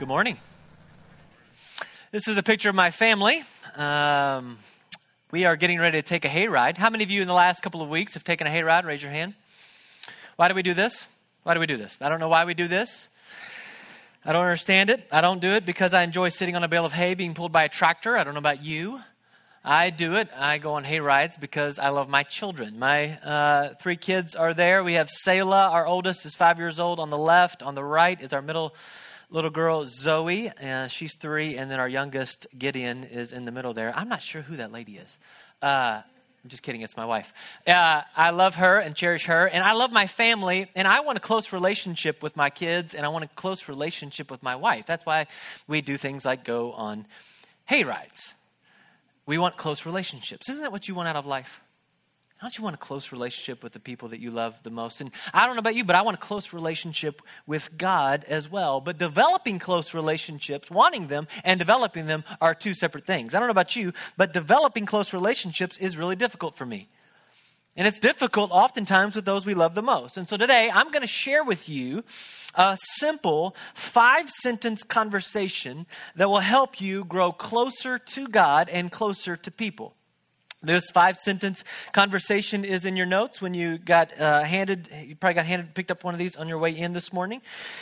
Good morning. This is a picture of my family. Um, we are getting ready to take a hayride. How many of you in the last couple of weeks have taken a hayride? Raise your hand. Why do we do this? Why do we do this? I don't know why we do this. I don't understand it. I don't do it because I enjoy sitting on a bale of hay being pulled by a tractor. I don't know about you. I do it. I go on hay rides because I love my children. My uh, three kids are there. We have Selah, our oldest, is five years old on the left. On the right is our middle little girl Zoe, and she's three, and then our youngest Gideon is in the middle there. I'm not sure who that lady is. Uh, I'm just kidding, it's my wife. Uh, I love her and cherish her, and I love my family, and I want a close relationship with my kids, and I want a close relationship with my wife. That's why we do things like go on hay rides. We want close relationships. Isn't that what you want out of life? Don't you want a close relationship with the people that you love the most? And I don't know about you, but I want a close relationship with God as well. But developing close relationships, wanting them, and developing them are two separate things. I don't know about you, but developing close relationships is really difficult for me. And it's difficult oftentimes with those we love the most. And so today I'm going to share with you a simple five sentence conversation that will help you grow closer to God and closer to people. This five sentence conversation is in your notes when you got uh, handed, you probably got handed, picked up one of these on your way in this morning.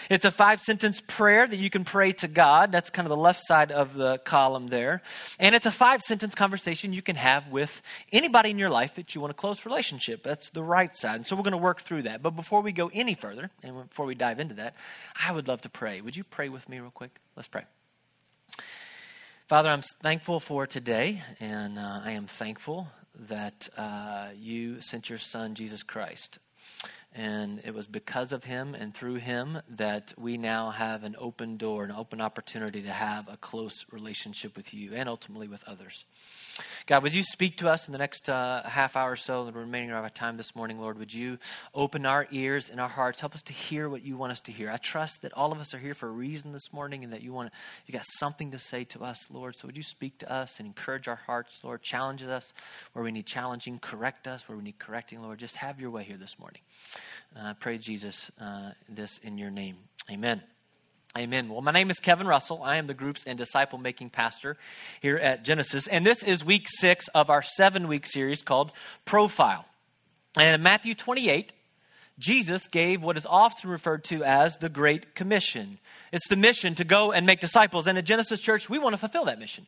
It's a five sentence prayer that you can pray to God. That's kind of the left side of the column there. And it's a five sentence conversation you can have with anybody in your life that you want a close relationship. That's the right side. And so we're going to work through that. But before we go any further, and before we dive into that, I would love to pray. Would you pray with me real quick? Let's pray. Father, I'm thankful for today, and uh, I am thankful that uh, you sent your Son, Jesus Christ. And it was because of him and through him that we now have an open door, an open opportunity to have a close relationship with you and ultimately with others. God, would you speak to us in the next uh, half hour or so, the remaining of our time this morning, Lord? Would you open our ears and our hearts, help us to hear what you want us to hear? I trust that all of us are here for a reason this morning, and that you want you got something to say to us, Lord. So would you speak to us and encourage our hearts, Lord? Challenge us where we need challenging, correct us where we need correcting, Lord. Just have your way here this morning. I uh, pray, Jesus, uh, this in your name. Amen. Amen. Well, my name is Kevin Russell. I am the groups and disciple making pastor here at Genesis. And this is week six of our seven week series called Profile. And in Matthew 28, Jesus gave what is often referred to as the Great Commission. It's the mission to go and make disciples. And at Genesis Church, we want to fulfill that mission.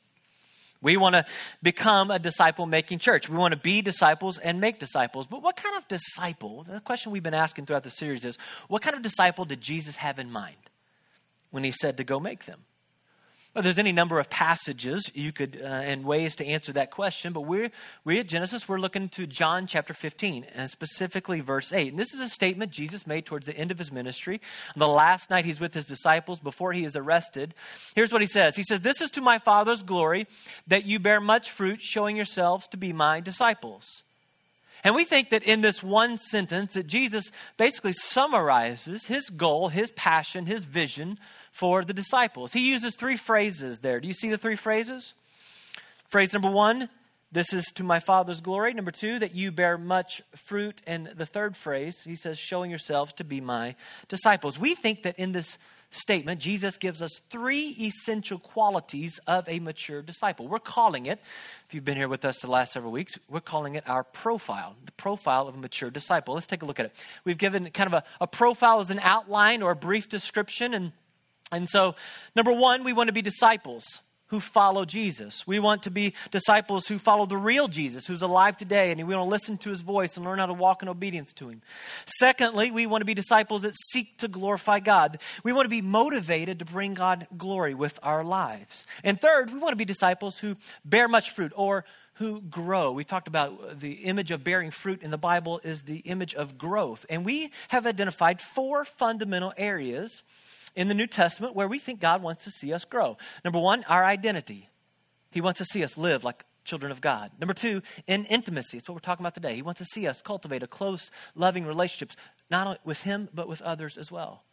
We want to become a disciple making church. We want to be disciples and make disciples. But what kind of disciple? The question we've been asking throughout the series is what kind of disciple did Jesus have in mind? When he said to go make them? Well, there's any number of passages you could uh, and ways to answer that question, but we're we at Genesis we're looking to John chapter 15 and specifically verse 8. And this is a statement Jesus made towards the end of his ministry. The last night he's with his disciples before he is arrested. Here's what he says. He says, "This is to my Father's glory that you bear much fruit, showing yourselves to be my disciples." And we think that in this one sentence that Jesus basically summarizes his goal, his passion, his vision for the disciples. He uses three phrases there. Do you see the three phrases? Phrase number one, this is to my Father's glory. Number two, that you bear much fruit. And the third phrase, he says, showing yourselves to be my disciples. We think that in this statement, Jesus gives us three essential qualities of a mature disciple. We're calling it, if you've been here with us the last several weeks, we're calling it our profile, the profile of a mature disciple. Let's take a look at it. We've given kind of a, a profile as an outline or a brief description, and and so, number one, we want to be disciples who follow Jesus. We want to be disciples who follow the real Jesus, who's alive today, and we want to listen to his voice and learn how to walk in obedience to him. Secondly, we want to be disciples that seek to glorify God. We want to be motivated to bring God glory with our lives. And third, we want to be disciples who bear much fruit or who grow. We talked about the image of bearing fruit in the Bible is the image of growth. And we have identified four fundamental areas in the New Testament where we think God wants to see us grow. Number one, our identity. He wants to see us live like children of God. Number two, in intimacy. It's what we're talking about today. He wants to see us cultivate a close, loving relationships, not only with Him, but with others as well.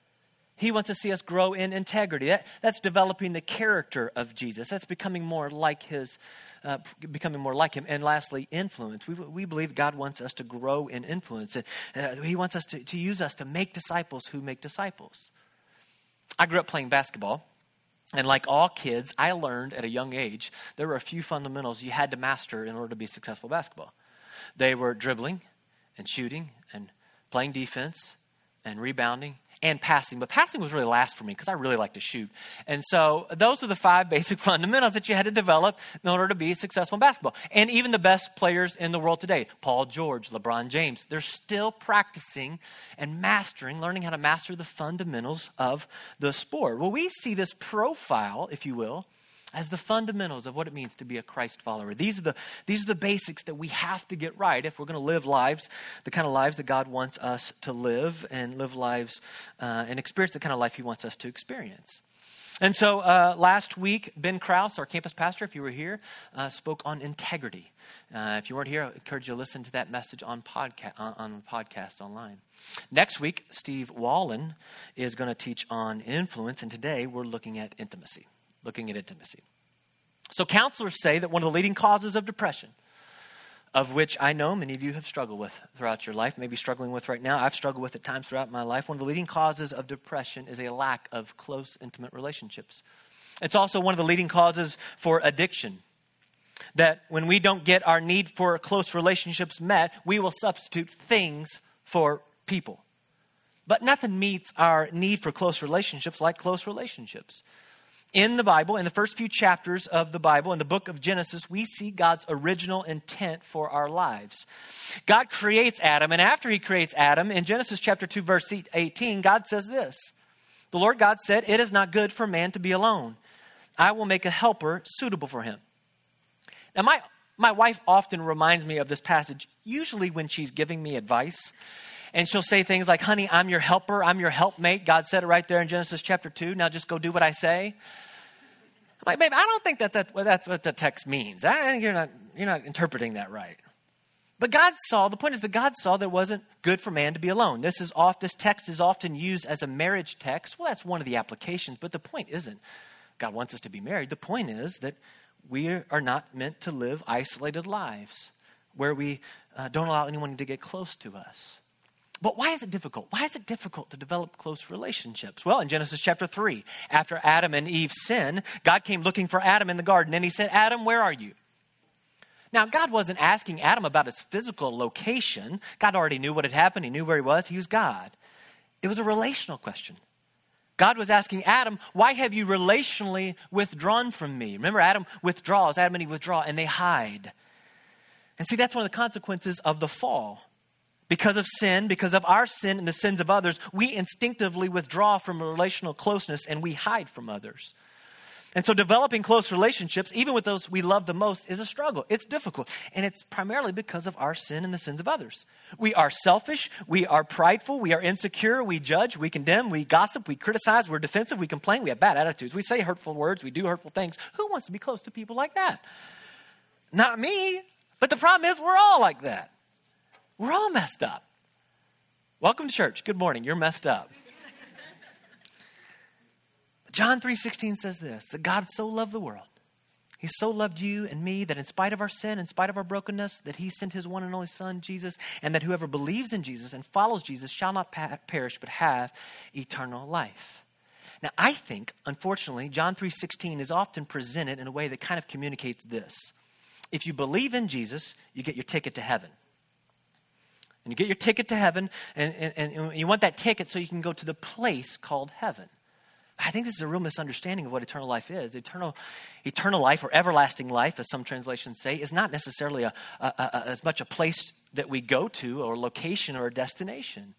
He wants to see us grow in integrity. That, that's developing the character of Jesus. That's becoming more like His, uh, becoming more like Him. And lastly, influence. We, we believe God wants us to grow in influence. Uh, he wants us to, to use us to make disciples who make disciples. I grew up playing basketball. And like all kids, I learned at a young age there were a few fundamentals you had to master in order to be successful basketball. They were dribbling and shooting and playing defense and rebounding and passing. But passing was really last for me because I really like to shoot. And so those are the five basic fundamentals that you had to develop in order to be successful in basketball. And even the best players in the world today, Paul George, LeBron James, they're still practicing and mastering, learning how to master the fundamentals of the sport. Well, we see this profile, if you will, as the fundamentals of what it means to be a Christ follower. These are the, these are the basics that we have to get right if we're going to live lives, the kind of lives that God wants us to live, and live lives uh, and experience the kind of life He wants us to experience. And so uh, last week, Ben Kraus, our campus pastor, if you were here, uh, spoke on integrity. Uh, if you weren't here, I encourage you to listen to that message on, podca- on, on podcast online. Next week, Steve Wallen is going to teach on influence, and today we're looking at intimacy looking at intimacy. So, counselors say that one of the leading causes of depression, of which I know many of you have struggled with throughout your life, maybe struggling with right now, I've struggled with at times throughout my life. One of the leading causes of depression is a lack of close, intimate relationships. It's also one of the leading causes for addiction. That when we don't get our need for close relationships met, we will substitute things for people. But nothing meets our need for close relationships like close relationships in the Bible, in the first few chapters of the Bible, in the book of Genesis, we see God's original intent for our lives. God creates Adam, and after he creates Adam, in Genesis chapter 2, verse 18, God says this The Lord God said, It is not good for man to be alone. I will make a helper suitable for him. Now, my, my wife often reminds me of this passage, usually when she's giving me advice. And she'll say things like, Honey, I'm your helper, I'm your helpmate. God said it right there in Genesis chapter 2. Now just go do what I say. I'm like, babe, I don't think that, that that's what the text means. I think you're not, you're not interpreting that right. But God saw, the point is that God saw that it wasn't good for man to be alone. This is off, this text is often used as a marriage text. Well, that's one of the applications, but the point isn't God wants us to be married. The point is that we are not meant to live isolated lives where we uh, don't allow anyone to get close to us. But why is it difficult? Why is it difficult to develop close relationships? Well, in Genesis chapter 3, after Adam and Eve sin, God came looking for Adam in the garden and he said, Adam, where are you? Now, God wasn't asking Adam about his physical location. God already knew what had happened, he knew where he was. He was God. It was a relational question. God was asking Adam, Why have you relationally withdrawn from me? Remember, Adam withdraws, Adam and Eve withdraw, and they hide. And see, that's one of the consequences of the fall. Because of sin, because of our sin and the sins of others, we instinctively withdraw from relational closeness and we hide from others. And so, developing close relationships, even with those we love the most, is a struggle. It's difficult. And it's primarily because of our sin and the sins of others. We are selfish. We are prideful. We are insecure. We judge. We condemn. We gossip. We criticize. We're defensive. We complain. We have bad attitudes. We say hurtful words. We do hurtful things. Who wants to be close to people like that? Not me. But the problem is, we're all like that. We're all messed up. Welcome to church. Good morning. You're messed up. John 3:16 says this, that God so loved the world. He so loved you and me that in spite of our sin, in spite of our brokenness, that he sent his one and only son Jesus, and that whoever believes in Jesus and follows Jesus shall not pa- perish but have eternal life. Now, I think, unfortunately, John 3:16 is often presented in a way that kind of communicates this. If you believe in Jesus, you get your ticket to heaven and you get your ticket to heaven, and, and, and you want that ticket so you can go to the place called heaven. I think this is a real misunderstanding of what eternal life is. Eternal, eternal life, or everlasting life, as some translations say, is not necessarily a, a, a, as much a place that we go to, or a location, or a destination.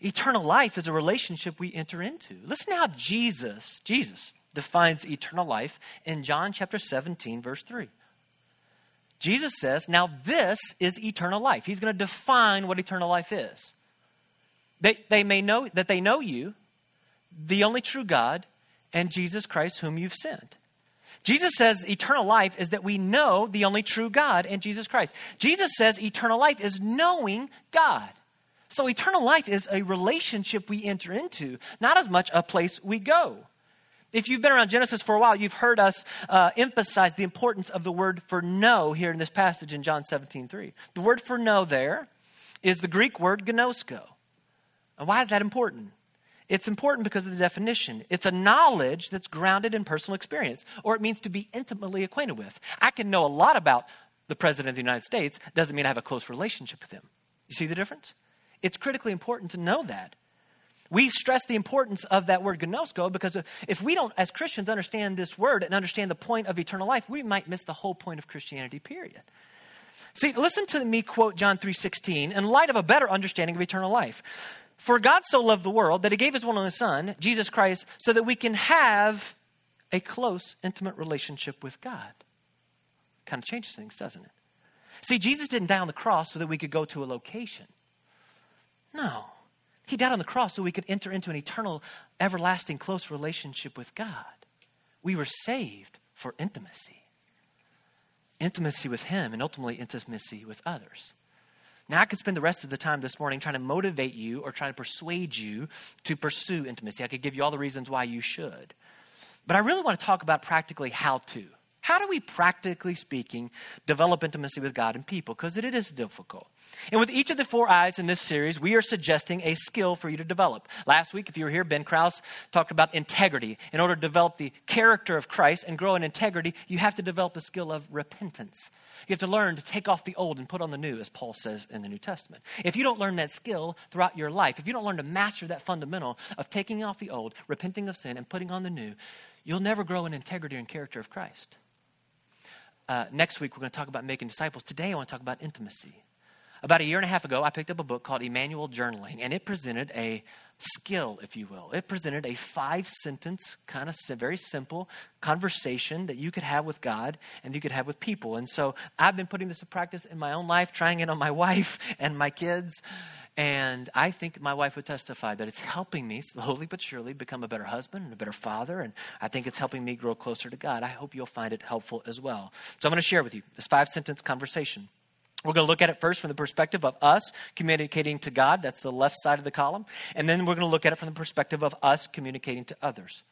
Eternal life is a relationship we enter into. Listen to how Jesus, Jesus defines eternal life in John chapter 17, verse 3. Jesus says, Now this is eternal life. He's going to define what eternal life is. They, they may know that they know you, the only true God, and Jesus Christ, whom you've sent. Jesus says eternal life is that we know the only true God and Jesus Christ. Jesus says eternal life is knowing God. So eternal life is a relationship we enter into, not as much a place we go. If you've been around Genesis for a while, you've heard us uh, emphasize the importance of the word for know here in this passage in John 17 3. The word for know there is the Greek word ginosko. And why is that important? It's important because of the definition. It's a knowledge that's grounded in personal experience, or it means to be intimately acquainted with. I can know a lot about the President of the United States, doesn't mean I have a close relationship with him. You see the difference? It's critically important to know that. We stress the importance of that word ginosko because if we don't, as Christians, understand this word and understand the point of eternal life, we might miss the whole point of Christianity, period. See, listen to me quote John 3:16 in light of a better understanding of eternal life. For God so loved the world that he gave his one only son, Jesus Christ, so that we can have a close, intimate relationship with God. Kind of changes things, doesn't it? See, Jesus didn't die on the cross so that we could go to a location. No. He died on the cross so we could enter into an eternal, everlasting, close relationship with God. We were saved for intimacy. Intimacy with Him and ultimately intimacy with others. Now, I could spend the rest of the time this morning trying to motivate you or trying to persuade you to pursue intimacy. I could give you all the reasons why you should. But I really want to talk about practically how to. How do we, practically speaking, develop intimacy with God and people? Because it is difficult. And with each of the four I's in this series, we are suggesting a skill for you to develop. Last week, if you were here, Ben Krause talked about integrity. In order to develop the character of Christ and grow in integrity, you have to develop the skill of repentance. You have to learn to take off the old and put on the new, as Paul says in the New Testament. If you don't learn that skill throughout your life, if you don't learn to master that fundamental of taking off the old, repenting of sin, and putting on the new, you'll never grow in integrity and character of Christ. Uh, next week, we're going to talk about making disciples. Today, I want to talk about intimacy. About a year and a half ago, I picked up a book called Immanuel Journaling, and it presented a skill, if you will. It presented a five sentence, kind of very simple conversation that you could have with God and you could have with people. And so I've been putting this to practice in my own life, trying it on my wife and my kids. And I think my wife would testify that it's helping me slowly but surely become a better husband and a better father. And I think it's helping me grow closer to God. I hope you'll find it helpful as well. So I'm going to share with you this five sentence conversation. We're going to look at it first from the perspective of us communicating to God. That's the left side of the column. And then we're going to look at it from the perspective of us communicating to others.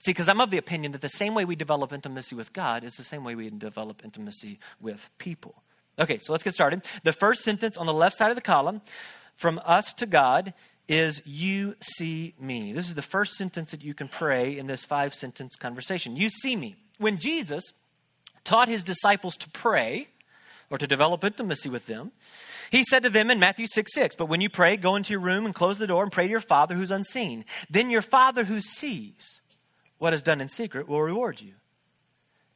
See, because I'm of the opinion that the same way we develop intimacy with God is the same way we develop intimacy with people. Okay, so let's get started. The first sentence on the left side of the column, from us to God, is You see me. This is the first sentence that you can pray in this five sentence conversation. You see me. When Jesus taught his disciples to pray, or to develop intimacy with them. He said to them in Matthew 6 6, But when you pray, go into your room and close the door and pray to your Father who's unseen. Then your Father who sees what is done in secret will reward you.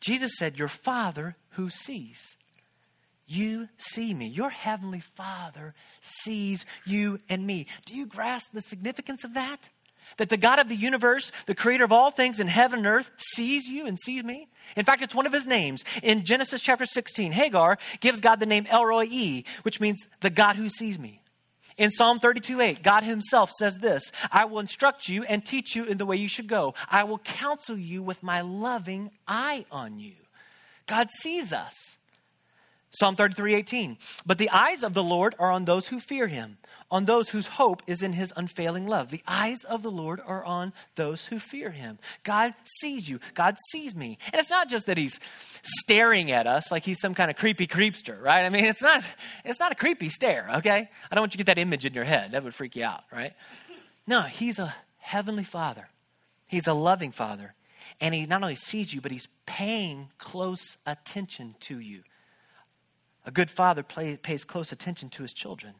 Jesus said, Your Father who sees. You see me. Your heavenly Father sees you and me. Do you grasp the significance of that? That the God of the universe, the creator of all things in heaven and earth, sees you and sees me? In fact, it's one of his names. In Genesis chapter 16, Hagar gives God the name El Roi, which means the God who sees me. In Psalm 32 8, God himself says this I will instruct you and teach you in the way you should go. I will counsel you with my loving eye on you. God sees us. Psalm 33 18. But the eyes of the Lord are on those who fear him, on those whose hope is in his unfailing love. The eyes of the Lord are on those who fear him. God sees you. God sees me. And it's not just that he's staring at us like he's some kind of creepy creepster, right? I mean, it's not it's not a creepy stare, okay? I don't want you to get that image in your head. That would freak you out, right? No, he's a heavenly father. He's a loving father. And he not only sees you, but he's paying close attention to you. A good father play, pays close attention to his children.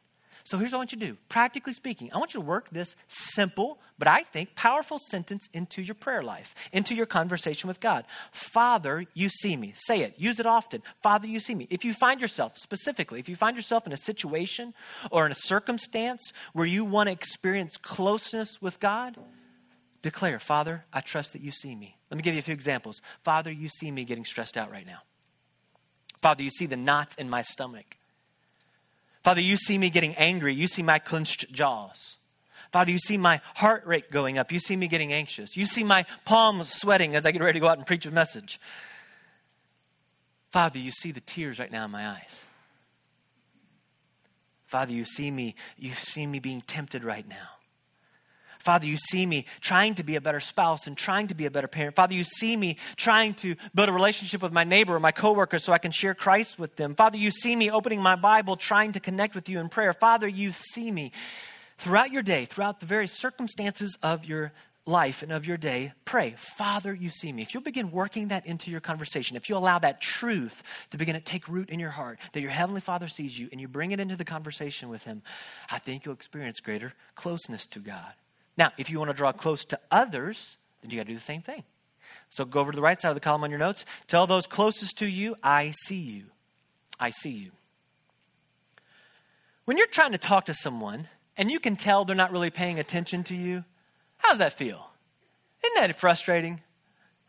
So here's what I want you to do. Practically speaking, I want you to work this simple, but I think powerful sentence into your prayer life, into your conversation with God. Father, you see me. Say it. Use it often. Father, you see me. If you find yourself, specifically, if you find yourself in a situation or in a circumstance where you want to experience closeness with God, declare, Father, I trust that you see me. Let me give you a few examples. Father, you see me getting stressed out right now. Father, you see the knots in my stomach. Father, you see me getting angry. You see my clenched jaws. Father, you see my heart rate going up. You see me getting anxious. You see my palms sweating as I get ready to go out and preach a message. Father, you see the tears right now in my eyes. Father, you see me, you see me being tempted right now. Father, you see me trying to be a better spouse and trying to be a better parent. Father, you see me trying to build a relationship with my neighbor or my coworker so I can share Christ with them. Father, you see me opening my Bible, trying to connect with you in prayer. Father, you see me throughout your day, throughout the very circumstances of your life and of your day, pray, Father, you see me. If you'll begin working that into your conversation, if you allow that truth to begin to take root in your heart, that your Heavenly Father sees you, and you bring it into the conversation with Him, I think you'll experience greater closeness to God. Now, if you want to draw close to others, then you got to do the same thing. So go over to the right side of the column on your notes. Tell those closest to you, I see you. I see you. When you're trying to talk to someone and you can tell they're not really paying attention to you, how does that feel? Isn't that frustrating?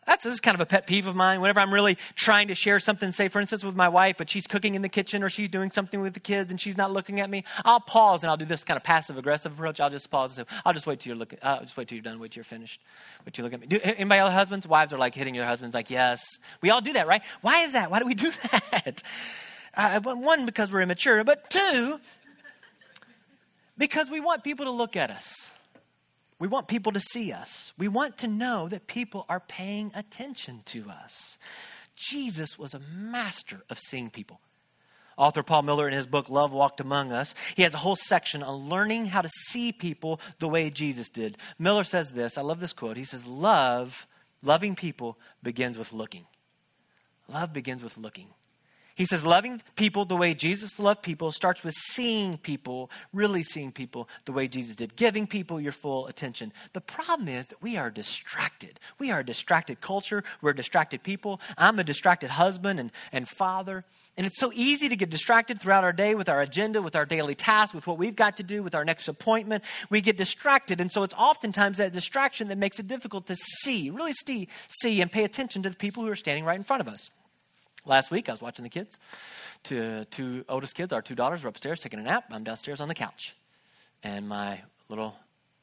That's this is kind of a pet peeve of mine. Whenever I'm really trying to share something, say for instance with my wife, but she's cooking in the kitchen or she's doing something with the kids and she's not looking at me, I'll pause and I'll do this kind of passive aggressive approach. I'll just pause and say, "I'll just wait till you're looking. I'll just wait till you're done. Wait till you're finished. Wait till you look at me." Do anybody other husbands, wives are like hitting your husbands like, "Yes." We all do that, right? Why is that? Why do we do that? Uh, one because we're immature, but two because we want people to look at us. We want people to see us. We want to know that people are paying attention to us. Jesus was a master of seeing people. Author Paul Miller, in his book Love Walked Among Us, he has a whole section on learning how to see people the way Jesus did. Miller says this I love this quote. He says, Love, loving people begins with looking. Love begins with looking. He says, loving people the way Jesus loved people starts with seeing people, really seeing people the way Jesus did, giving people your full attention. The problem is that we are distracted. We are a distracted culture. We're distracted people. I'm a distracted husband and, and father. And it's so easy to get distracted throughout our day with our agenda, with our daily tasks, with what we've got to do, with our next appointment. We get distracted. And so it's oftentimes that distraction that makes it difficult to see, really see, see and pay attention to the people who are standing right in front of us. Last week, I was watching the kids. Two, two oldest kids, our two daughters, were upstairs taking a nap. I'm downstairs on the couch. And my little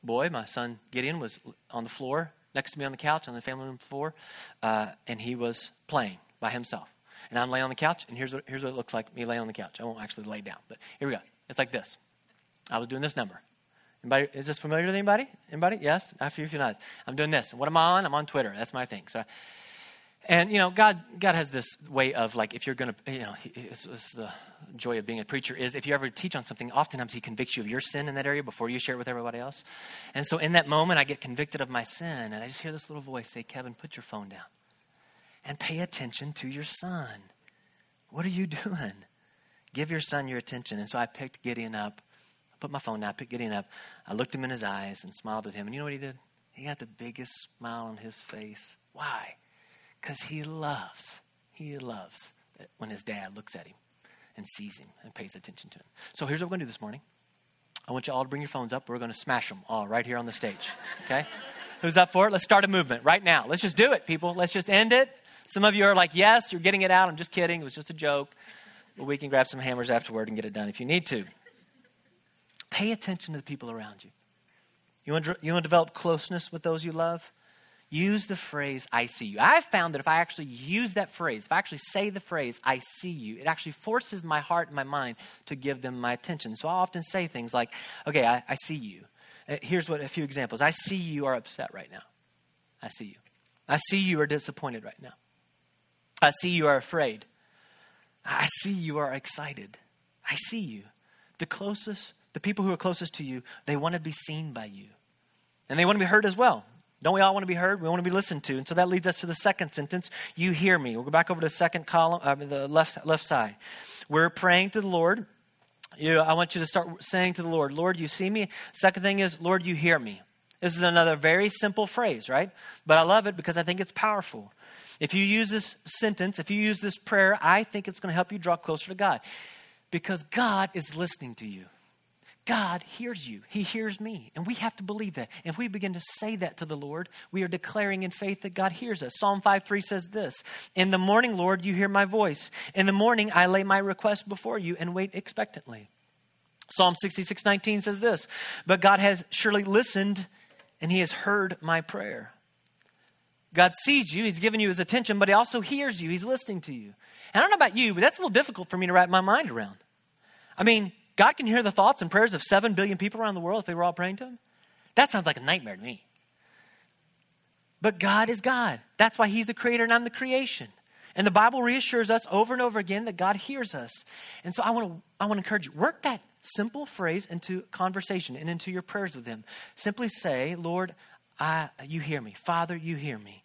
boy, my son Gideon, was on the floor next to me on the couch on the family room floor, uh, and he was playing by himself. And I'm laying on the couch, and here's what, here's what it looks like me laying on the couch. I won't actually lay down, but here we go. It's like this. I was doing this number. Anybody, is this familiar to anybody? Anybody? Yes? After a few nights. I'm doing this. What am I on? I'm on Twitter. That's my thing. So and you know, God, God has this way of like, if you're going to, you know, it's, it's, the joy of being a preacher is if you ever teach on something, oftentimes He convicts you of your sin in that area before you share it with everybody else. And so, in that moment, I get convicted of my sin, and I just hear this little voice say, "Kevin, put your phone down and pay attention to your son. What are you doing? Give your son your attention." And so, I picked Gideon up, I put my phone down, I picked Gideon up, I looked him in his eyes and smiled at him, and you know what he did? He got the biggest smile on his face. Why? Because he loves, he loves when his dad looks at him and sees him and pays attention to him. So here's what we're going to do this morning. I want you all to bring your phones up. We're going to smash them all right here on the stage. Okay? Who's up for it? Let's start a movement right now. Let's just do it, people. Let's just end it. Some of you are like, yes, you're getting it out. I'm just kidding. It was just a joke. But we can grab some hammers afterward and get it done if you need to. Pay attention to the people around you. You want you want to develop closeness with those you love? Use the phrase, I see you. I've found that if I actually use that phrase, if I actually say the phrase, I see you, it actually forces my heart and my mind to give them my attention. So I often say things like, okay, I, I see you. Uh, here's what a few examples. I see you are upset right now. I see you. I see you are disappointed right now. I see you are afraid. I see you are excited. I see you. The closest, the people who are closest to you, they want to be seen by you. And they want to be heard as well. Don't we all want to be heard? We want to be listened to. And so that leads us to the second sentence. You hear me. We'll go back over to the second column, uh, the left, left side. We're praying to the Lord. You know, I want you to start saying to the Lord, Lord, you see me. Second thing is, Lord, you hear me. This is another very simple phrase, right? But I love it because I think it's powerful. If you use this sentence, if you use this prayer, I think it's going to help you draw closer to God because God is listening to you. God hears you. He hears me. And we have to believe that. If we begin to say that to the Lord, we are declaring in faith that God hears us. Psalm 5 3 says this In the morning, Lord, you hear my voice. In the morning, I lay my request before you and wait expectantly. Psalm 66 19 says this But God has surely listened and he has heard my prayer. God sees you, he's given you his attention, but he also hears you, he's listening to you. And I don't know about you, but that's a little difficult for me to wrap my mind around. I mean, God can hear the thoughts and prayers of 7 billion people around the world if they were all praying to Him? That sounds like a nightmare to me. But God is God. That's why He's the creator and I'm the creation. And the Bible reassures us over and over again that God hears us. And so I want to I want to encourage you, work that simple phrase into conversation and into your prayers with Him. Simply say, Lord, I, you hear me. Father, you hear me.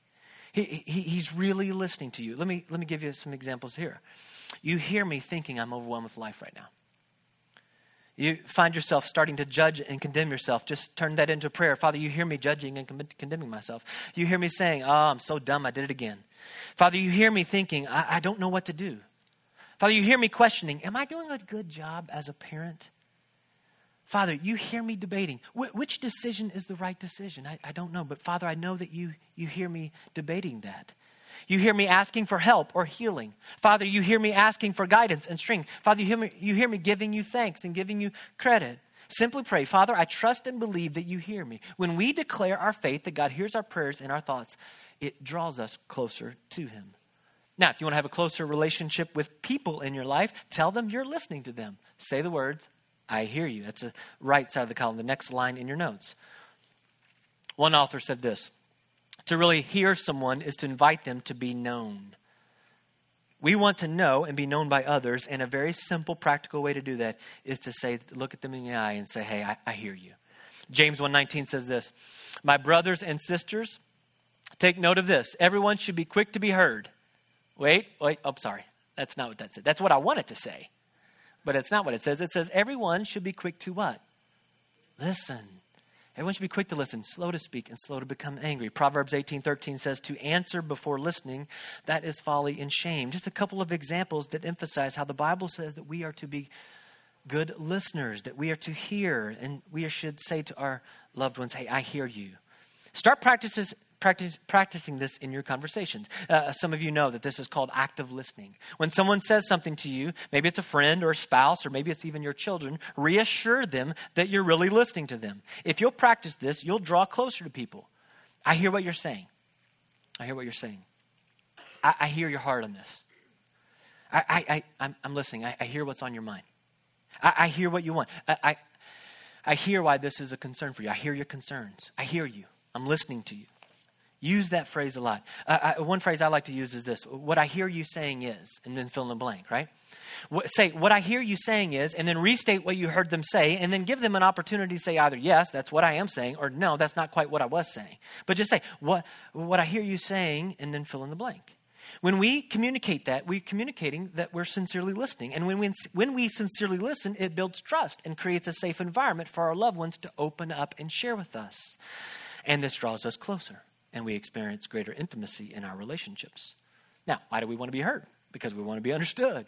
He, he, he's really listening to you. Let me, let me give you some examples here. You hear me thinking I'm overwhelmed with life right now. You find yourself starting to judge and condemn yourself. Just turn that into prayer. Father, you hear me judging and condemning myself. You hear me saying, Oh, I'm so dumb, I did it again. Father, you hear me thinking, I, I don't know what to do. Father, you hear me questioning, Am I doing a good job as a parent? Father, you hear me debating. Wh- which decision is the right decision? I, I don't know. But Father, I know that you, you hear me debating that. You hear me asking for help or healing. Father, you hear me asking for guidance and strength. Father, you hear me, you hear me giving you thanks and giving you credit. Simply pray, Father, I trust and believe that you hear me. When we declare our faith that God hears our prayers and our thoughts, it draws us closer to Him. Now, if you want to have a closer relationship with people in your life, tell them you're listening to them. Say the words, I hear you. That's the right side of the column, the next line in your notes. One author said this To really hear someone is to invite them to be known. We want to know and be known by others, and a very simple, practical way to do that is to say, look at them in the eye and say, Hey, I, I hear you. James 1:19 says this, My brothers and sisters, take note of this. Everyone should be quick to be heard Wait, wait, oh, sorry. That's not what that said. That's what I wanted to say. But it's not what it says. It says everyone should be quick to what? Listen. Everyone should be quick to listen, slow to speak, and slow to become angry. Proverbs 18:13 says to answer before listening, that is folly and shame. Just a couple of examples that emphasize how the Bible says that we are to be good listeners, that we are to hear, and we should say to our loved ones, "Hey, I hear you." Start practices, practice, practicing this in your conversations. Uh, some of you know that this is called active listening. When someone says something to you, maybe it's a friend or a spouse, or maybe it's even your children, reassure them that you're really listening to them. If you'll practice this, you'll draw closer to people. I hear what you're saying. I hear what you're saying. I, I hear your heart on this. I, I, I, am listening. I, I, hear what's on your mind. I, I hear what you want. I, I, I hear why this is a concern for you. I hear your concerns. I hear you. I'm listening to you. Use that phrase a lot. Uh, I, one phrase I like to use is this What I hear you saying is, and then fill in the blank, right? What, say, What I hear you saying is, and then restate what you heard them say, and then give them an opportunity to say either, Yes, that's what I am saying, or No, that's not quite what I was saying. But just say, What, what I hear you saying, and then fill in the blank. When we communicate that, we're communicating that we're sincerely listening. And when we, when we sincerely listen, it builds trust and creates a safe environment for our loved ones to open up and share with us. And this draws us closer and we experience greater intimacy in our relationships. Now, why do we want to be heard? Because we want to be understood.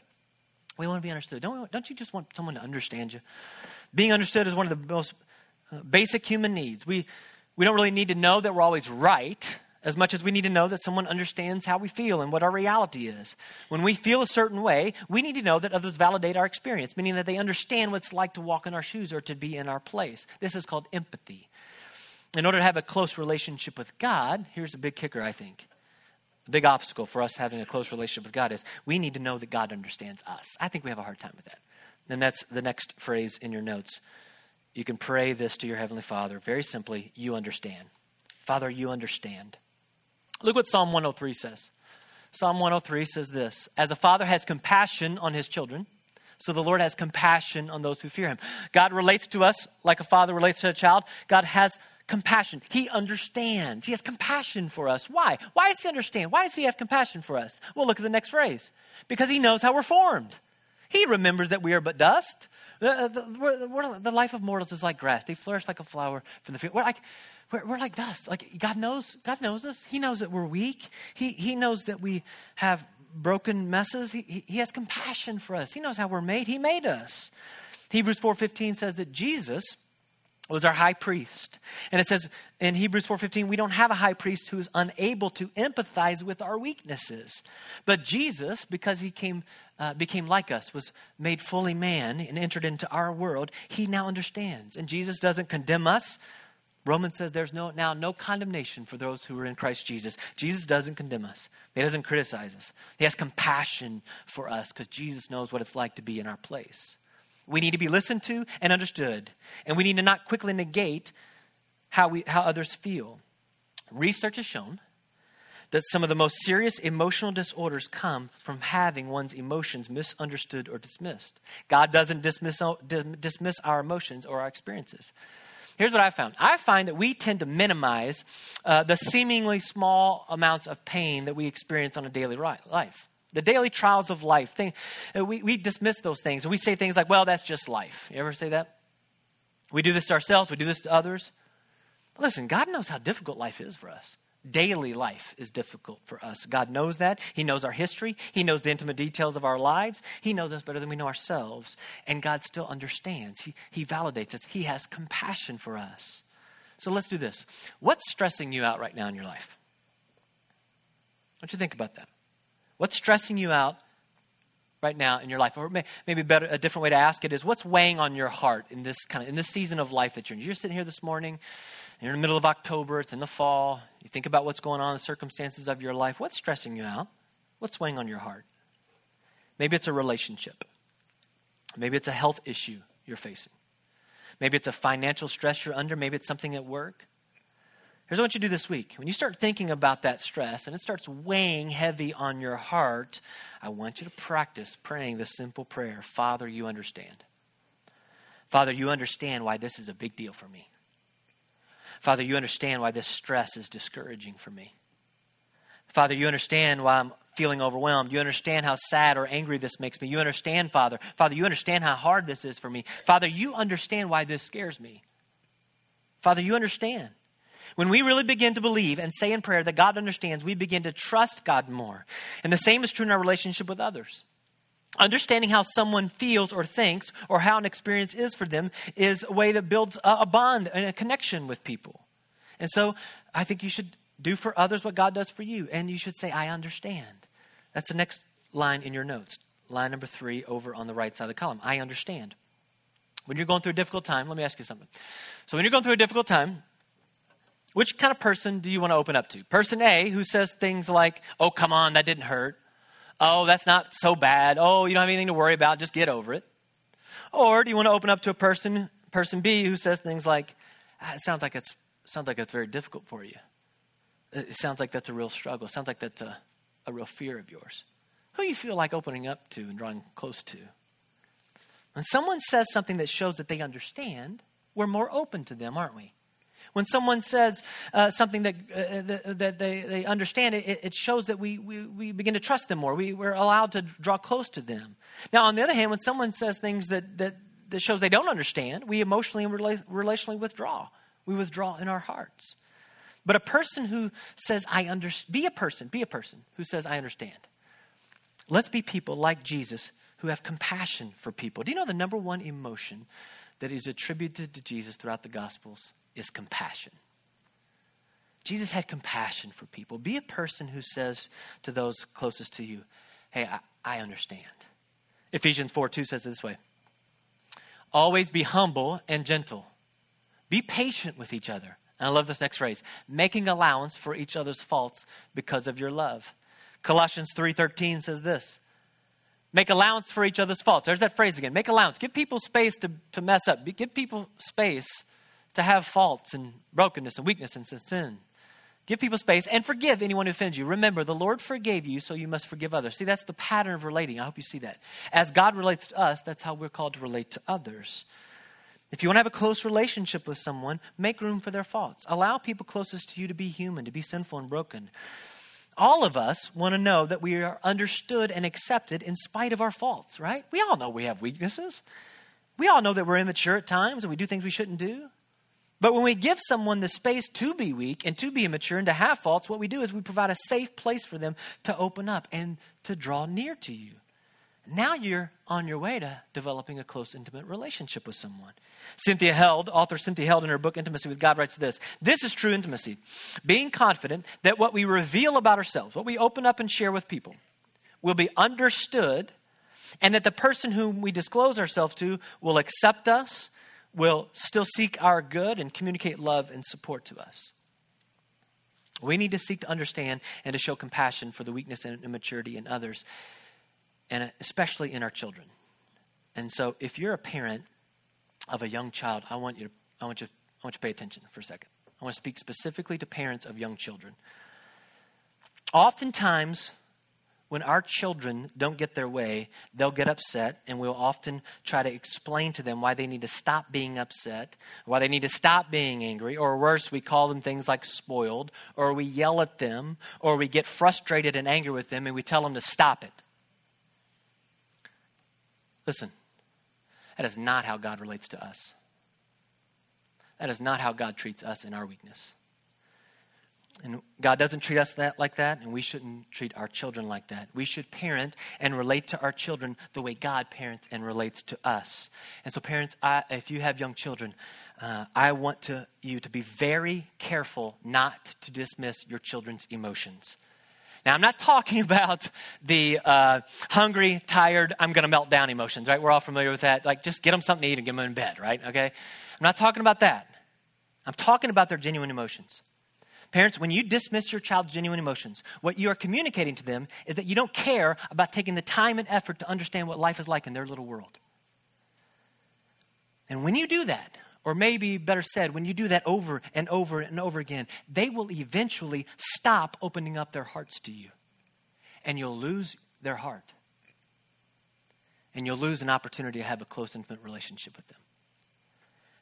We want to be understood. Don't, don't you just want someone to understand you? Being understood is one of the most uh, basic human needs. We, we don't really need to know that we're always right as much as we need to know that someone understands how we feel and what our reality is. When we feel a certain way, we need to know that others validate our experience, meaning that they understand what it's like to walk in our shoes or to be in our place. This is called empathy in order to have a close relationship with God, here's a big kicker, I think. A big obstacle for us having a close relationship with God is we need to know that God understands us. I think we have a hard time with that. And that's the next phrase in your notes. You can pray this to your Heavenly Father very simply you understand. Father, you understand. Look what Psalm 103 says. Psalm 103 says this As a father has compassion on his children, so the Lord has compassion on those who fear him. God relates to us like a father relates to a child. God has compassion. He understands. He has compassion for us. Why? Why does he understand? Why does he have compassion for us? Well, look at the next phrase. Because he knows how we're formed. He remembers that we are but dust. The, uh, the, the, life of mortals is like grass. They flourish like a flower from the field. We're like, we're, we're, like dust. Like God knows, God knows us. He knows that we're weak. He, he knows that we have broken messes. He, he, he has compassion for us. He knows how we're made. He made us. Hebrews 4.15 says that Jesus was our high priest. And it says in Hebrews 4:15, we don't have a high priest who is unable to empathize with our weaknesses. But Jesus, because he came uh, became like us, was made fully man and entered into our world, he now understands. And Jesus doesn't condemn us. Romans says there's no now no condemnation for those who are in Christ Jesus. Jesus doesn't condemn us. He doesn't criticize us. He has compassion for us because Jesus knows what it's like to be in our place. We need to be listened to and understood. And we need to not quickly negate how, we, how others feel. Research has shown that some of the most serious emotional disorders come from having one's emotions misunderstood or dismissed. God doesn't dismiss, dismiss our emotions or our experiences. Here's what I found I find that we tend to minimize uh, the seemingly small amounts of pain that we experience on a daily life. The daily trials of life. Thing, uh, we, we dismiss those things we say things like, well, that's just life. You ever say that? We do this to ourselves, we do this to others. Listen, God knows how difficult life is for us. Daily life is difficult for us. God knows that. He knows our history. He knows the intimate details of our lives. He knows us better than we know ourselves. And God still understands. He, he validates us. He has compassion for us. So let's do this. What's stressing you out right now in your life? What you think about that? What's stressing you out right now in your life? Or maybe better, a different way to ask it is what's weighing on your heart in this kind of in this season of life that you're in? You're sitting here this morning, you're in the middle of October, it's in the fall, you think about what's going on, in the circumstances of your life. What's stressing you out? What's weighing on your heart? Maybe it's a relationship. Maybe it's a health issue you're facing. Maybe it's a financial stress you're under. Maybe it's something at work. Here's what you do this week. When you start thinking about that stress and it starts weighing heavy on your heart, I want you to practice praying this simple prayer Father, you understand. Father, you understand why this is a big deal for me. Father, you understand why this stress is discouraging for me. Father, you understand why I'm feeling overwhelmed. You understand how sad or angry this makes me. You understand, Father. Father, you understand how hard this is for me. Father, you understand why this scares me. Father, you understand. When we really begin to believe and say in prayer that God understands, we begin to trust God more. And the same is true in our relationship with others. Understanding how someone feels or thinks or how an experience is for them is a way that builds a bond and a connection with people. And so I think you should do for others what God does for you. And you should say, I understand. That's the next line in your notes. Line number three over on the right side of the column. I understand. When you're going through a difficult time, let me ask you something. So, when you're going through a difficult time, which kind of person do you want to open up to? Person A, who says things like, oh, come on, that didn't hurt. Oh, that's not so bad. Oh, you don't have anything to worry about. Just get over it. Or do you want to open up to a person, person B, who says things like, ah, it sounds like it's, sounds like it's very difficult for you. It sounds like that's a real struggle. It sounds like that's a, a real fear of yours. Who you feel like opening up to and drawing close to? When someone says something that shows that they understand, we're more open to them, aren't we? When someone says uh, something that, uh, that, they, they understand, it, it shows that we, we, we begin to trust them more. We, we're allowed to draw close to them. Now, on the other hand, when someone says things that, that, that shows they don't understand, we emotionally and rela- relationally withdraw. We withdraw in our hearts. But a person who says, I understand, be a person, be a person who says, I understand. Let's be people like Jesus who have compassion for people. Do you know the number one emotion that is attributed to Jesus throughout the Gospels is compassion. Jesus had compassion for people. Be a person who says to those closest to you, Hey, I, I understand. Ephesians 4 2 says this way Always be humble and gentle. Be patient with each other. And I love this next phrase making allowance for each other's faults because of your love. Colossians 3:13 says this. Make allowance for each other's faults. There's that phrase again. Make allowance. Give people space to, to mess up. Give people space to have faults and brokenness and weakness and sin. Give people space and forgive anyone who offends you. Remember, the Lord forgave you, so you must forgive others. See, that's the pattern of relating. I hope you see that. As God relates to us, that's how we're called to relate to others. If you want to have a close relationship with someone, make room for their faults. Allow people closest to you to be human, to be sinful and broken. All of us want to know that we are understood and accepted in spite of our faults, right? We all know we have weaknesses. We all know that we're immature at times and we do things we shouldn't do. But when we give someone the space to be weak and to be immature and to have faults, what we do is we provide a safe place for them to open up and to draw near to you. Now you're on your way to developing a close, intimate relationship with someone. Cynthia Heald, author Cynthia Heald, in her book Intimacy with God, writes this This is true intimacy. Being confident that what we reveal about ourselves, what we open up and share with people, will be understood, and that the person whom we disclose ourselves to will accept us, will still seek our good and communicate love and support to us. We need to seek to understand and to show compassion for the weakness and immaturity in others, and especially in our children. And so, if you're a parent of a young child, I want you to, I want you, I want you to pay attention for a second. I want to speak specifically to parents of young children. oftentimes, when our children don't get their way, they'll get upset, and we'll often try to explain to them why they need to stop being upset, why they need to stop being angry, or worse, we call them things like spoiled, or we yell at them, or we get frustrated and angry with them, and we tell them to stop it. Listen, that is not how God relates to us. That is not how God treats us in our weakness. And God doesn't treat us that like that, and we shouldn't treat our children like that. We should parent and relate to our children the way God parents and relates to us. And so, parents, I, if you have young children, uh, I want to, you to be very careful not to dismiss your children's emotions. Now, I'm not talking about the uh, hungry, tired, I'm going to melt down emotions, right? We're all familiar with that. Like, just get them something to eat and get them in bed, right? Okay? I'm not talking about that. I'm talking about their genuine emotions. Parents, when you dismiss your child's genuine emotions, what you are communicating to them is that you don't care about taking the time and effort to understand what life is like in their little world. And when you do that, or maybe better said, when you do that over and over and over again, they will eventually stop opening up their hearts to you. And you'll lose their heart. And you'll lose an opportunity to have a close, intimate relationship with them.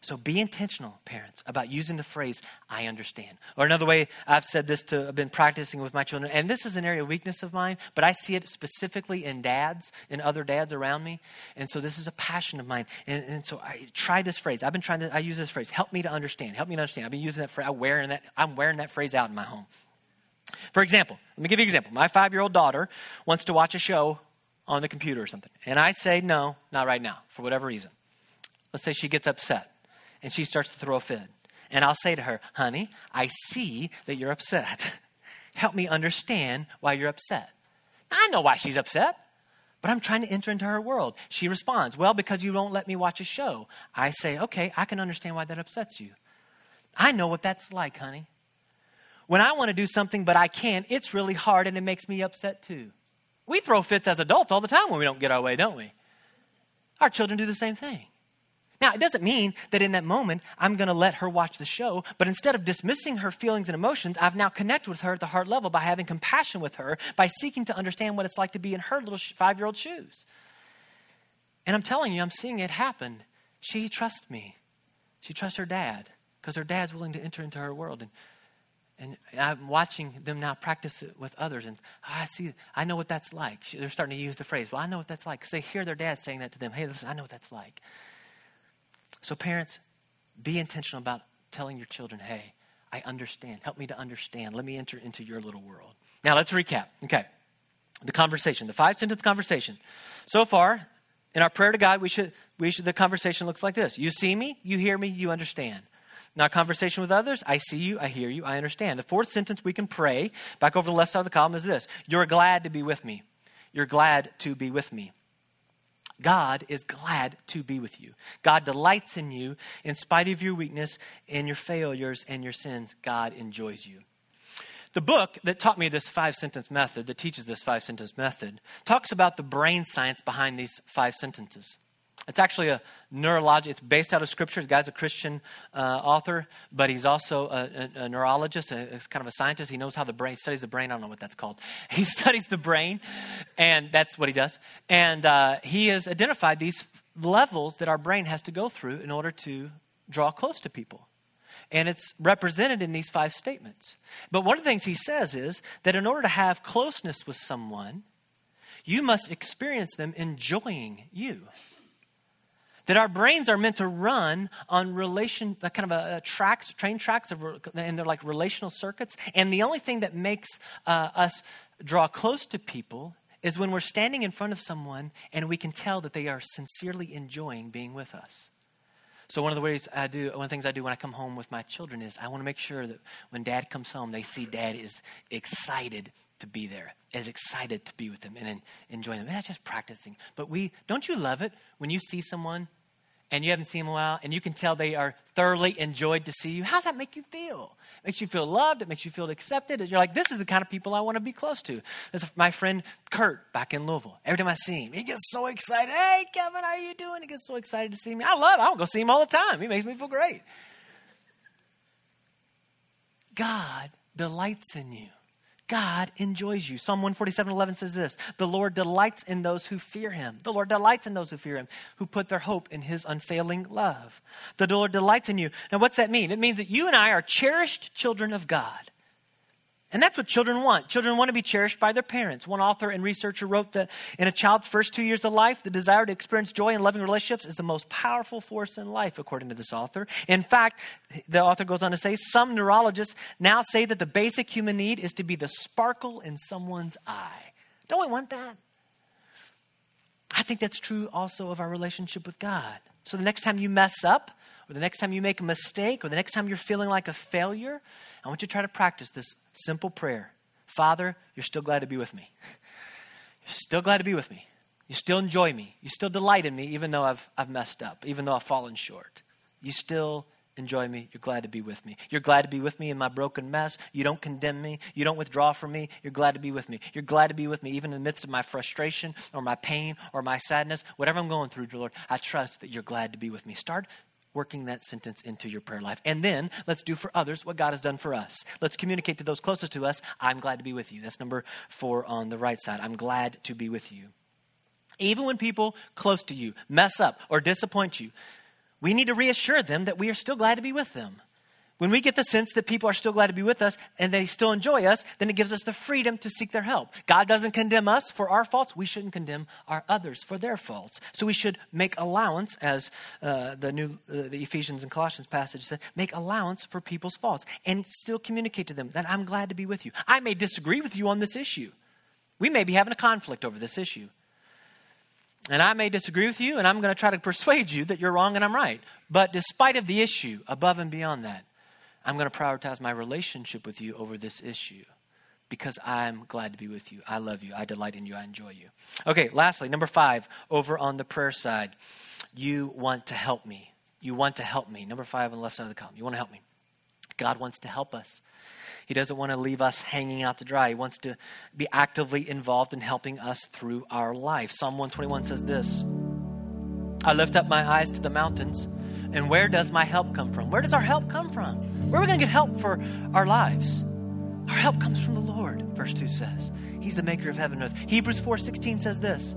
So be intentional, parents, about using the phrase, I understand. Or another way I've said this to, I've been practicing with my children, and this is an area of weakness of mine, but I see it specifically in dads, and other dads around me. And so this is a passion of mine. And, and so I try this phrase. I've been trying to, I use this phrase, help me to understand. Help me to understand. I've been using that phrase, I'm wearing that, I'm wearing that phrase out in my home. For example, let me give you an example. My five year old daughter wants to watch a show on the computer or something. And I say, no, not right now, for whatever reason. Let's say she gets upset and she starts to throw a fit. And I'll say to her, honey, I see that you're upset. Help me understand why you're upset. I know why she's upset, but I'm trying to enter into her world. She responds, Well, because you won't let me watch a show. I say, Okay, I can understand why that upsets you. I know what that's like, honey. When I want to do something but I can't, it's really hard and it makes me upset too. We throw fits as adults all the time when we don't get our way, don't we? Our children do the same thing. Now, it doesn't mean that in that moment I'm going to let her watch the show, but instead of dismissing her feelings and emotions, I've now connected with her at the heart level by having compassion with her, by seeking to understand what it's like to be in her little five year old shoes. And I'm telling you, I'm seeing it happen. She trusts me. She trusts her dad because her dad's willing to enter into her world. And, and I'm watching them now practice it with others. And oh, I see, I know what that's like. They're starting to use the phrase, well, I know what that's like because they hear their dad saying that to them. Hey, listen, I know what that's like. So, parents, be intentional about telling your children, hey, I understand. Help me to understand. Let me enter into your little world. Now, let's recap. Okay. The conversation, the five sentence conversation. So far, in our prayer to God, we should, we should, the conversation looks like this You see me, you hear me, you understand. Now, conversation with others, I see you, I hear you, I understand. The fourth sentence we can pray, back over the left side of the column, is this You're glad to be with me. You're glad to be with me. God is glad to be with you. God delights in you in spite of your weakness and your failures and your sins. God enjoys you. The book that taught me this five sentence method, that teaches this five sentence method, talks about the brain science behind these five sentences. It's actually a neurologist. It's based out of Scripture. The guy's a Christian uh, author, but he's also a, a, a neurologist, a, kind of a scientist. He knows how the brain studies the brain. I don't know what that's called. He studies the brain, and that's what he does. And uh, he has identified these levels that our brain has to go through in order to draw close to people. And it's represented in these five statements. But one of the things he says is that in order to have closeness with someone, you must experience them enjoying you that our brains are meant to run on relation, kind of a, a tracks, train tracks, of, and they're like relational circuits. And the only thing that makes uh, us draw close to people is when we're standing in front of someone and we can tell that they are sincerely enjoying being with us. So one of the ways I do, one of the things I do when I come home with my children is I want to make sure that when dad comes home, they see dad is excited to be there, is excited to be with them and enjoy them. That's just practicing. But we, don't you love it when you see someone and you haven't seen them in a while and you can tell they are thoroughly enjoyed to see you? How does that make you feel? It makes you feel loved. It makes you feel accepted. You're like, this is the kind of people I want to be close to. This is my friend Kurt back in Louisville. Every time I see him, he gets so excited. Hey, Kevin, how are you doing? He gets so excited to see me. I love it. I'll go see him all the time. He makes me feel great. God delights in you. God enjoys you. Psalm 147 11 says this The Lord delights in those who fear him. The Lord delights in those who fear him, who put their hope in his unfailing love. The Lord delights in you. Now, what's that mean? It means that you and I are cherished children of God. And that's what children want. Children want to be cherished by their parents. One author and researcher wrote that in a child's first two years of life, the desire to experience joy and loving relationships is the most powerful force in life, according to this author. In fact, the author goes on to say some neurologists now say that the basic human need is to be the sparkle in someone's eye. Don't we want that? I think that's true also of our relationship with God. So the next time you mess up, or the next time you make a mistake, or the next time you're feeling like a failure, I want you to try to practice this simple prayer Father, you're still glad to be with me. You're still glad to be with me. You still enjoy me. You still delight in me, even though I've, I've messed up, even though I've fallen short. You still enjoy me. You're glad to be with me. You're glad to be with me in my broken mess. You don't condemn me. You don't withdraw from me. You're glad to be with me. You're glad to be with me, even in the midst of my frustration or my pain or my sadness, whatever I'm going through, Lord. I trust that you're glad to be with me. Start working that sentence into your prayer life. And then let's do for others what God has done for us. Let's communicate to those closest to us, I'm glad to be with you. That's number four on the right side. I'm glad to be with you. Even when people close to you mess up or disappoint you, we need to reassure them that we are still glad to be with them. When we get the sense that people are still glad to be with us and they still enjoy us, then it gives us the freedom to seek their help. God doesn't condemn us for our faults. We shouldn't condemn our others for their faults. So we should make allowance, as uh, the new uh, the Ephesians and Colossians passage said, make allowance for people's faults and still communicate to them that I'm glad to be with you. I may disagree with you on this issue. We may be having a conflict over this issue. And I may disagree with you, and I'm going to try to persuade you that you're wrong and I'm right. But despite of the issue, above and beyond that, I'm going to prioritize my relationship with you over this issue because I'm glad to be with you. I love you. I delight in you. I enjoy you. Okay, lastly, number five, over on the prayer side, you want to help me. You want to help me. Number five on the left side of the column. You want to help me. God wants to help us. He doesn't want to leave us hanging out to dry. He wants to be actively involved in helping us through our life. Psalm 121 says this I lift up my eyes to the mountains, and where does my help come from? Where does our help come from? Where are we going to get help for our lives? Our help comes from the Lord, verse 2 says. He's the maker of heaven and earth. Hebrews 4:16 says this.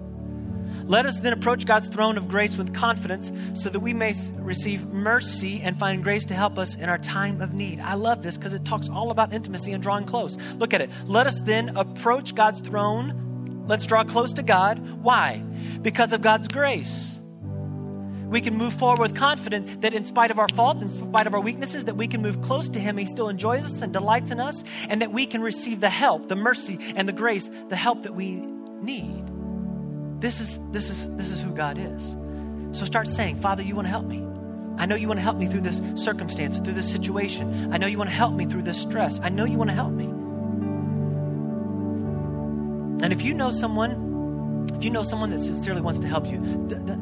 Let us then approach God's throne of grace with confidence so that we may receive mercy and find grace to help us in our time of need. I love this because it talks all about intimacy and drawing close. Look at it. Let us then approach God's throne. Let's draw close to God. Why? Because of God's grace we can move forward with confidence that in spite of our faults, in spite of our weaknesses, that we can move close to Him. He still enjoys us and delights in us, and that we can receive the help, the mercy, and the grace, the help that we need. This is this is this is who God is. So start saying, Father, you want to help me. I know you want to help me through this circumstance, through this situation. I know you want to help me through this stress. I know you want to help me. And if you know someone if you know someone that sincerely wants to help you,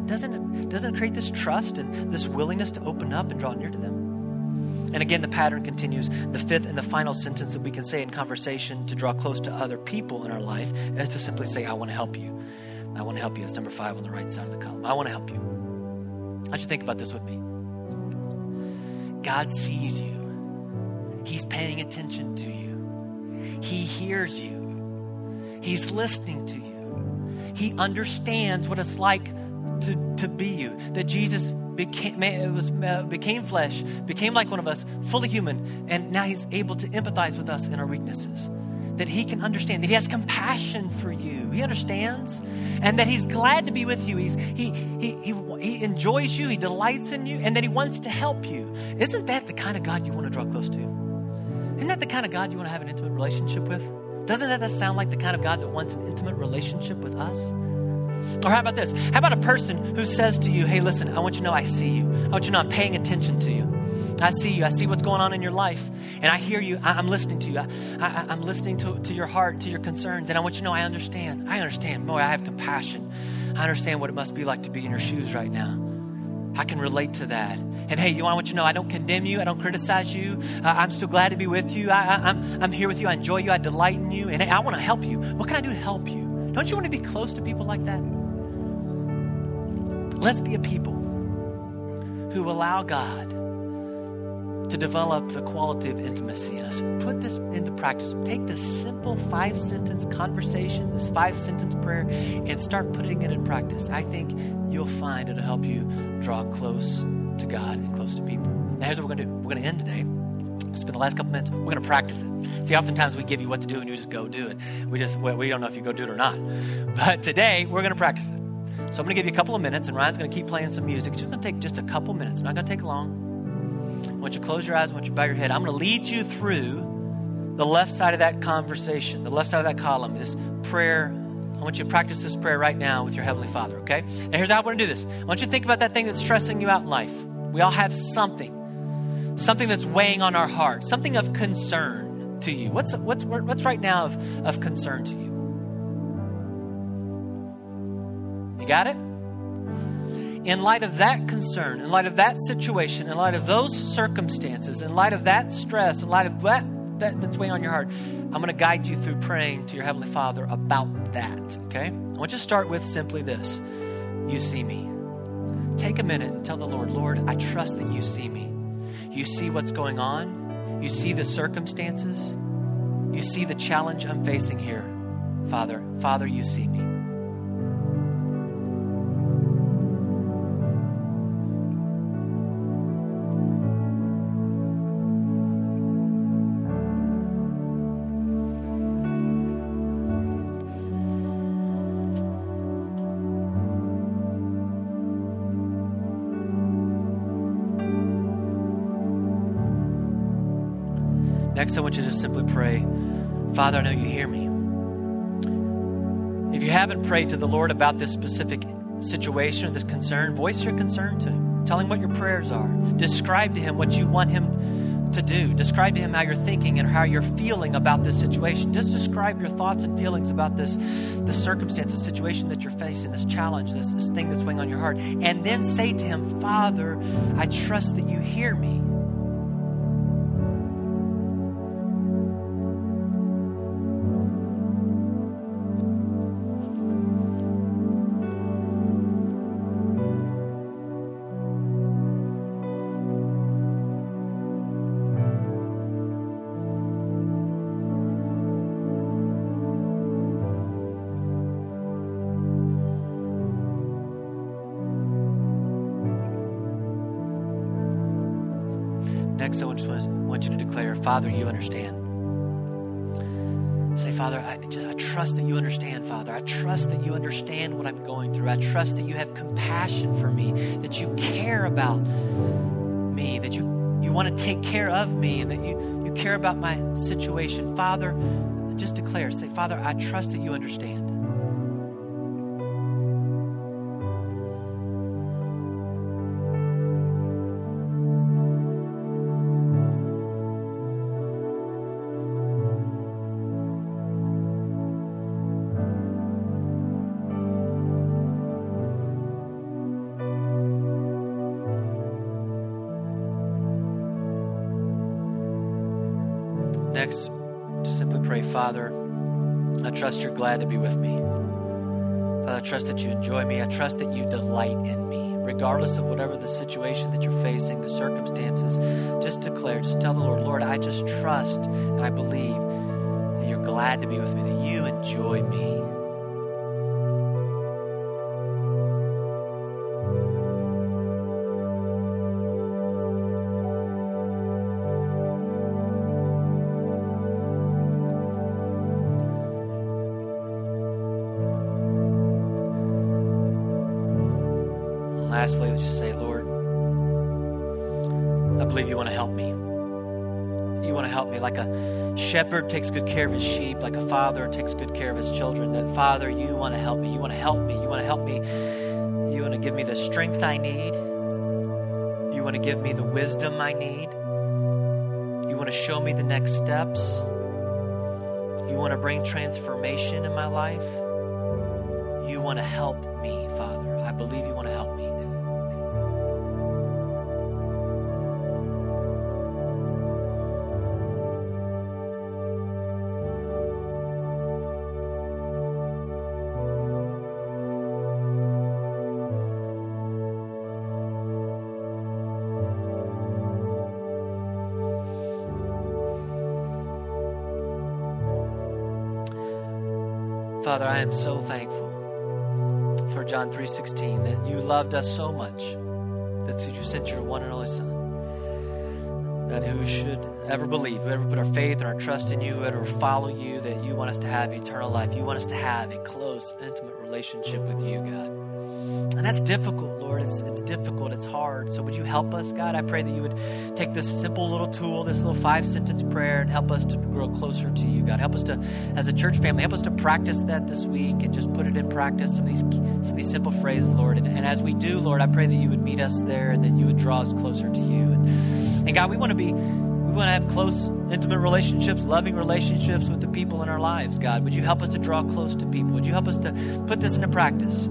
doesn't it, doesn't it create this trust and this willingness to open up and draw near to them? And again, the pattern continues. The fifth and the final sentence that we can say in conversation to draw close to other people in our life is to simply say, I want to help you. I want to help you. That's number five on the right side of the column. I want to help you. I want you think about this with me. God sees you, He's paying attention to you, He hears you, He's listening to you. He understands what it's like to, to be you. That Jesus became, it was, uh, became flesh, became like one of us, fully human, and now he's able to empathize with us in our weaknesses. That he can understand, that he has compassion for you. He understands, and that he's glad to be with you. He's, he, he, he, he enjoys you, he delights in you, and that he wants to help you. Isn't that the kind of God you want to draw close to? Isn't that the kind of God you want to have an intimate relationship with? Doesn't that sound like the kind of God that wants an intimate relationship with us? Or how about this? How about a person who says to you, hey, listen, I want you to know I see you. I want you to know I'm paying attention to you. I see you. I see what's going on in your life. And I hear you. I, am listening to you. I, am listening to, to your heart, to your concerns. And I want you to know I understand. I understand. Boy, I have compassion. I understand what it must be like to be in your shoes right now. I can relate to that. And hey, you want, I want you to know I don't condemn you. I don't criticize you. Uh, I'm still glad to be with you. I, am I'm, I'm here with you. I enjoy you. I delight in you. And hey, I want to help you. What can I do to help you? Don't you want to be close to people like that? Let's be a people who allow God to develop the quality of intimacy in us. Put this into practice. Take this simple five sentence conversation, this five sentence prayer, and start putting it in practice. I think you'll find it'll help you draw close to God and close to people. Now, here's what we're going to do we're going to end today. Spend the last couple minutes. We're going to practice it. See, oftentimes we give you what to do and you just go do it. We just we don't know if you go do it or not. But today we're going to practice it. So I'm going to give you a couple of minutes, and Ryan's going to keep playing some music. It's just going to take just a couple minutes. It's not going to take long. I want you to close your eyes. I want you to bow your head. I'm going to lead you through the left side of that conversation, the left side of that column, this prayer. I want you to practice this prayer right now with your Heavenly Father, okay? Now, here's how we're going to do this. I want you to think about that thing that's stressing you out in life. We all have something, something that's weighing on our heart, something of concern to you. What's, what's, what's right now of, of concern to you? You got it? In light of that concern, in light of that situation, in light of those circumstances, in light of that stress, in light of that, that that's weighing on your heart, I'm going to guide you through praying to your Heavenly Father about that. Okay? I want you to start with simply this You see me. Take a minute and tell the Lord, Lord, I trust that you see me. You see what's going on, you see the circumstances, you see the challenge I'm facing here. Father, Father, you see me. Next, I want you to simply pray, Father, I know you hear me. If you haven't prayed to the Lord about this specific situation or this concern, voice your concern to Him. Tell Him what your prayers are. Describe to Him what you want Him to do. Describe to Him how you're thinking and how you're feeling about this situation. Just describe your thoughts and feelings about this, this circumstance, the situation that you're facing, this challenge, this, this thing that's weighing on your heart. And then say to Him, Father, I trust that you hear me. Father, you understand. Say, Father, I, just, I trust that you understand, Father. I trust that you understand what I'm going through. I trust that you have compassion for me, that you care about me, that you, you want to take care of me, and that you, you care about my situation. Father, just declare, say, Father, I trust that you understand. Next, just simply pray, Father, I trust you're glad to be with me. Father, I trust that you enjoy me. I trust that you delight in me. Regardless of whatever the situation that you're facing, the circumstances, just declare, just tell the Lord, Lord, I just trust and I believe that you're glad to be with me, that you enjoy me. Shepherd takes good care of his sheep, like a father takes good care of his children. That, Father, you want to help me. You want to help me. You want to help me. You want to give me the strength I need. You want to give me the wisdom I need. You want to show me the next steps. You want to bring transformation in my life. You want to help me, Father. Father, I am so thankful for John 3:16 that you loved us so much that you sent your one and only son. That who should ever believe, whoever put our faith and our trust in you, whoever follow you, that you want us to have eternal life. You want us to have a close, intimate relationship with you, God. And that's difficult, Lord. It's, it's difficult. It's hard. So would you help us, God? I pray that you would take this simple little tool, this little five sentence prayer, and help us to grow closer to you, God. Help us to, as a church family, help us to practice that this week and just put it in practice, some of these, some of these simple phrases, Lord. And, and as we do, Lord, I pray that you would meet us there and that you would draw us closer to you. And, and God, we want to be we want to have close, intimate relationships, loving relationships with the people in our lives, God. Would you help us to draw close to people? Would you help us to put this into practice?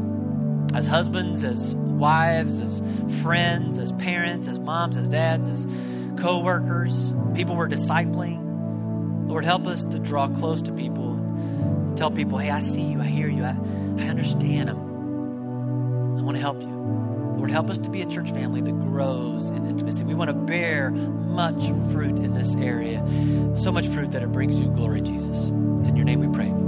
As husbands, as wives, as friends, as parents, as moms, as dads, as co workers, people we're discipling. Lord, help us to draw close to people. And tell people, hey, I see you, I hear you, I, I understand them. I want to help you. Lord, help us to be a church family that grows in intimacy. We want to bear much fruit in this area. So much fruit that it brings you glory, Jesus. It's in your name we pray.